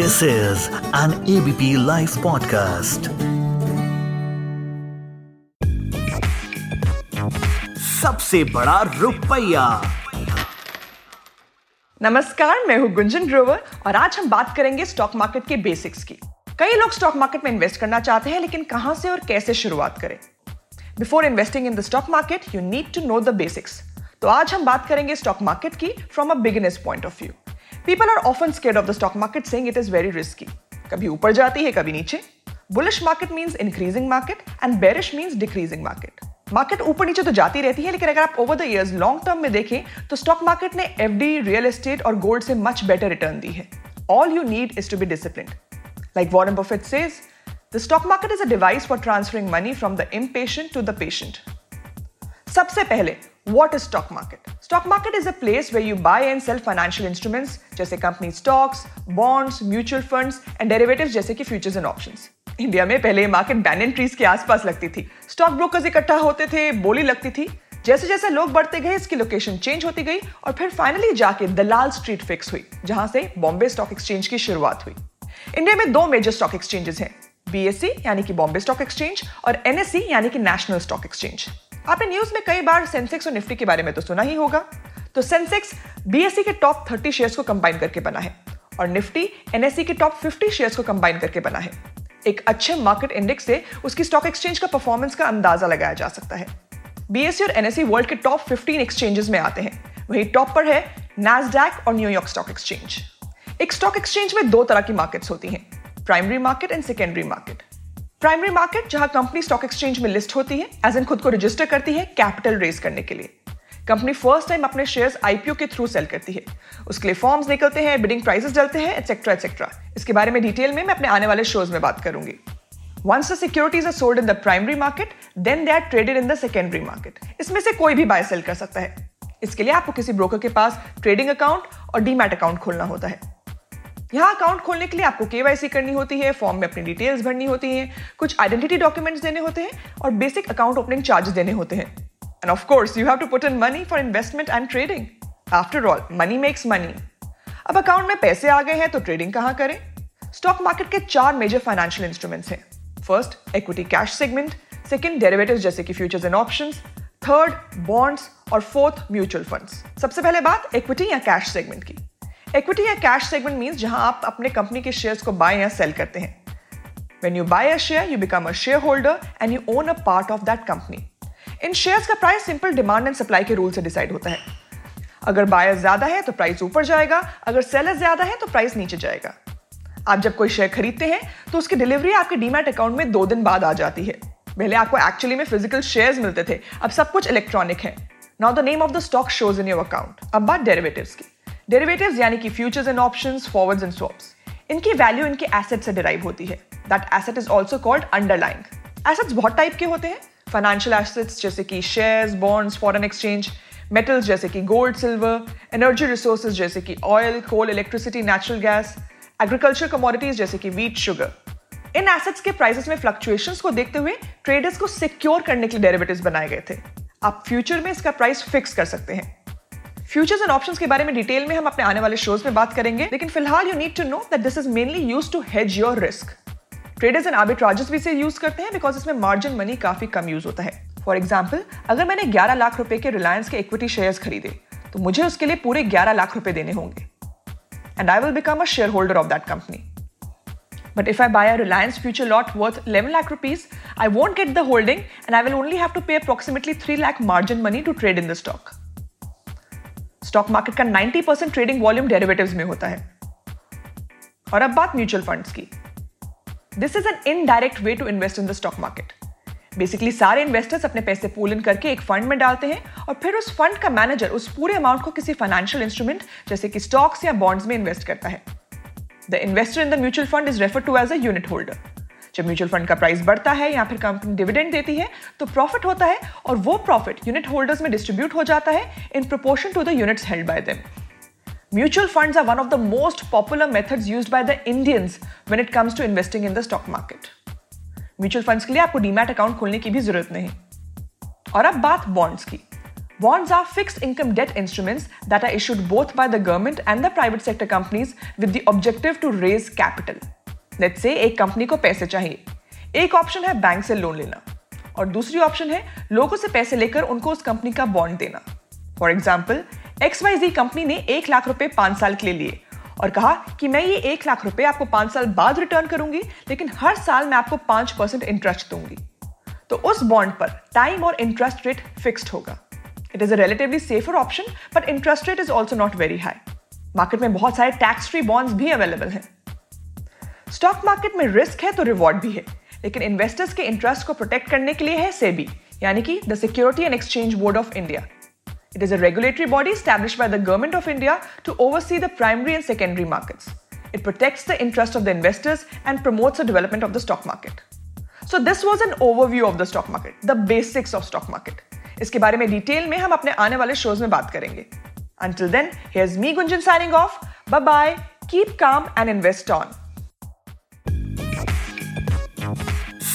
This is an ABP live podcast सबसे बड़ा रुपया। नमस्कार, मैं हूँ गुंजन ग्रोवर और आज हम बात करेंगे स्टॉक मार्केट के बेसिक्स की। कई लोग स्टॉक मार्केट में इन्वेस्ट करना चाहते हैं, लेकिन कहाँ से और कैसे शुरुआत करें? Before investing in the stock market you need to know the basics तो आज हम बात करेंगे स्टॉक मार्केट की from a beginner's point of view people are often scared of the stock market saying it is very risky कभी ऊपर जाती है, कभी नीचे। Bullish market means increasing market and bearish means decreasing market market ऊपर नीचे तो जाती रहती है, लेकिन अगर आप over the years long term में देखें तो स्टॉक मार्केट ने एफडी रियल एस्टेट और गोल्ड से मच बेटर रिटर्न दी है। All you need is to be discipline like Warren Buffett says the stock market is a device for transferring money from the impatient to the patient सबसे पहले What is stock market? Stock market is a place where you buy and sell financial instruments, जैसे company stocks bonds mutual funds and derivatives जैसे कि futures and options India में पहले market बैनन trees के आसपास लगती थी. स्टॉक ब्रोकर्स इकट्ठा होते थे, बोली लगती थी. जैसे जैसे लोग बढ़ते गए, इसकी लोकेशन चेंज होती गई और फिर फाइनली जाके दलाल स्ट्रीट फिक्स हुई, जहाँ से बॉम्बे स्टॉक एक्सचेंज की शुरुआत हुई. इंडिया में दो मेजर स्टॉक एक्सचेंजेस हैं बीएससी यानी कि बॉम्बे स्टॉक एक्सचेंज और एनएससी यानी कि नेशनल स्टॉक एक्सचेंज आपने न्यूज़ में कई बार सेंसेक्स और निफ्टी के बारे में तो सुना ही होगा। तो सेंसेक्स बीएससी के टॉप 30 शेयर्स को कंबाइन करके बना है और निफ्टी एनएससी के टॉप 50 शेयर्स को कंबाइन करके बना है। एक अच्छे मार्केट इंडेक्स से उसकी स्टॉक एक्सचेंज का परफॉर्मेंस का अंदाज़ा लगाया जा सकता है। बीएससी और एनएससी वर्ल्ड के टॉप 15 एक्सचेंजेस में आते हैं। वही टॉप पर है नैसडैक और न्यूयॉर्क स्टॉक एक्सचेंज एक स्टॉक एक्सचेंज में दो तरह की मार्केट्स होती हैं। Primary market and secondary market primary market जहाँ कंपनी स्टॉक एक्सचेंज में लिस्ट होती है एज इन खुद को रजिस्टर करती है कैपिटल रेज करने के लिए। कंपनी फ़र्स्ट टाइम अपने शेयर्स आईपीओ के थ्रू सेल करती है। उसके लिए फॉर्म्स निकलते हैं बिडिंग प्राइसेस डलते हैं एटसेट्रा एटसेट्रा इसके बारे में डिटेल में मैं अपने आने वाले शोज़ में बात करूँगी। Once the securities are sold in the primary market, then they are traded in the secondary market. इसमें से कोई भी बाय सेल कर सकता है। इसके लिए आपको किसी ब्रोकर के पास ट्रेडिंग अकाउंट और डीमैट अकाउंट खोलना होता है। यहाँ अकाउंट खोलने के लिए आपको केवाईसी करनी होती है फॉर्म में अपनी डिटेल्स भरनी होती हैं, कुछ आइडेंटिटी डॉक्यूमेंट्स देने होते हैं और बेसिक अकाउंट ओपनिंग चार्जेस देने होते हैं। And of course you have to put in money for investment and trading after all money makes money अब अकाउंट में पैसे आ गए हैं तो ट्रेडिंग कहाँ करें? स्टॉक मार्केट के चार मेजर फाइनेंशियल इंस्ट्रूमेंट्स हैं। First equity cash segment second derivatives जैसे कि futures and options third bonds और फोर्थ म्यूचुअल फंड्स सबसे पहले बात इक्विटी या कैश सेगमेंट की। इक्विटी या कैश सेगमेंट मीन्स जहाँ आप अपने कंपनी के शेयर्स को बाय या सेल करते हैं। When you buy a share, you become a shareholder and you own a part of that company. इन शेयर्स का price simple demand and supply के रूल से डिसाइड होता है। अगर बायर ज़्यादा है तो प्राइस ऊपर जाएगा। अगर सेलर ज़्यादा है तो प्राइस नीचे जाएगा। आप जब कोई शेयर खरीदते हैं तो उसकी डिलीवरी आपके डीमैट अकाउंट में दो दिन बाद आ जाती है। पहले आपको एक्चुअली में फ़िज़िकल शेयर्स मिलते थे। अब सब कुछ इलेक्ट्रॉनिक है। Now the name of the stock shows in your account अब बात डेरिवेटिव्स की। डेरिवेटिव्स यानी कि futures and options forwards and swaps इनकी वैल्यू इनके एसेट से डिराइव होती है. That asset is also called underlying assets बहुत टाइप के होते हैं. फाइनेंशियल एसेट्स जैसे कि shares bonds foreign exchange metals जैसे कि गोल्ड सिल्वर एनर्जी रिसोर्सेज जैसे कि oil coal electricity natural gas agriculture commodities जैसे कि वीट शुगर इन एसेट्स के प्राइसेस में फ्लक्चुएशंस को देखते हुए ट्रेडर्स को सिक्योर करने के लिए डेरिवेटिव्स बनाए गए थे. आप फ्यूचर में इसका प्राइस फिक्स कर सकते हैं. फ्यूचर्स एंड ऑप्शंस के बारे में डिटेल में हम अपने आने वाले शोज़ में बात करेंगे लेकिन फ़िलहाल you need to know that this is mainly use to hedge your risk traders and arbitrageurs भी इसे यूज़ करते हैं बिकॉज़ इसमें मार्जिन मनी काफ़ी कम यूज़ होता है. फॉर एग्ज़ाम्पल अगर मैंने 11 लाख रुपए के रिलायंस के इक्विटी शेयर्स खरीदे तो मुझे उसके लिए पूरे 11 लाख रुपए देने होंगे. And I will become a share holder of that company But if I buy a Reliance future lot worth 11 lakh rupees, I won't get the holding and I will only have to pay approximately 3 lakh margin money to trade in the stock. Stock market का 90 percent trading volume derivatives में होता है। और अब बात mutual funds की। This is an indirect way to invest in the stock market basically सारे investors अपने पैसे पूल इन करके एक फंड में डालते हैं और फिर उस फंड का मैनेजर उस पूरे अमाउंट को किसी फाइनेंशियल इंस्ट्रूमेंट जैसे कि स्टॉक्स या बॉन्ड्स में इन्वेस्ट करता है। The investor in the mutual fund is refer to as a unit holder जब म्यूचुअल फंड का प्राइस बढ़ता है या फिर कंपनी डिविडेंड देती है तो प्रॉफिट होता है और वो प्रॉफिट यूनिट होल्डर्स में डिस्ट्रीब्यूट हो जाता है in proportion to the units held by them mutual funds are one of the most popular methods used by the Indians when it comes to investing in the stock market mutual funds के लिए आपको demat account खोलने की भी ज़रूरत नहीं। और अब बात बॉन्ड्स की। Bonds are fixed income debt instruments that are issued both by the government and the private sector companies with the objective to raise capital. Let's say एक कंपनी को पैसे चाहिए। एक ऑप्शन है बैंक से लोन लेना। और दूसरी ऑप्शन है लोगों से पैसे लेकर उनको उस कंपनी का बॉन्ड देना। For example X Y Z company ने एक लाख रुपए पाँच साल के लिए लिए और कहा कि मैं ये एक लाख रुपए आपको पाँच साल बाद रिटर्न करूँगी, लेकिन हर साल मैं आपको पाँच परसेंट इंटरेस्ट दूँगी। तो उस बॉन्ड पर टाइम और इंटरेस्ट रेट फिक्स्ड होगा। It is a relatively safer option but interest rate is also not very high market में बहुत सारे टैक्स फ्री बॉन्ड्स भी अवेलेबल हैं। स्टॉक मार्केट में रिस्क है तो रिवॉर्ड भी है, लेकिन इन्वेस्टर्स के इंटरेस्ट को प्रोटेक्ट करने के लिए है सेबी यानी कि the security and exchange board of India it is a regulatory body establish by the government of India to oversee the primary and secondary markets it protects the interest of the investors and promotes the development of the stock market so this was an overview of the stock market the basics of stock market इसके बारे में detail में हम अपने आने वाले shows में बात करेंगे. Until then here me Gunjan signing off bye bye keep calm and invest on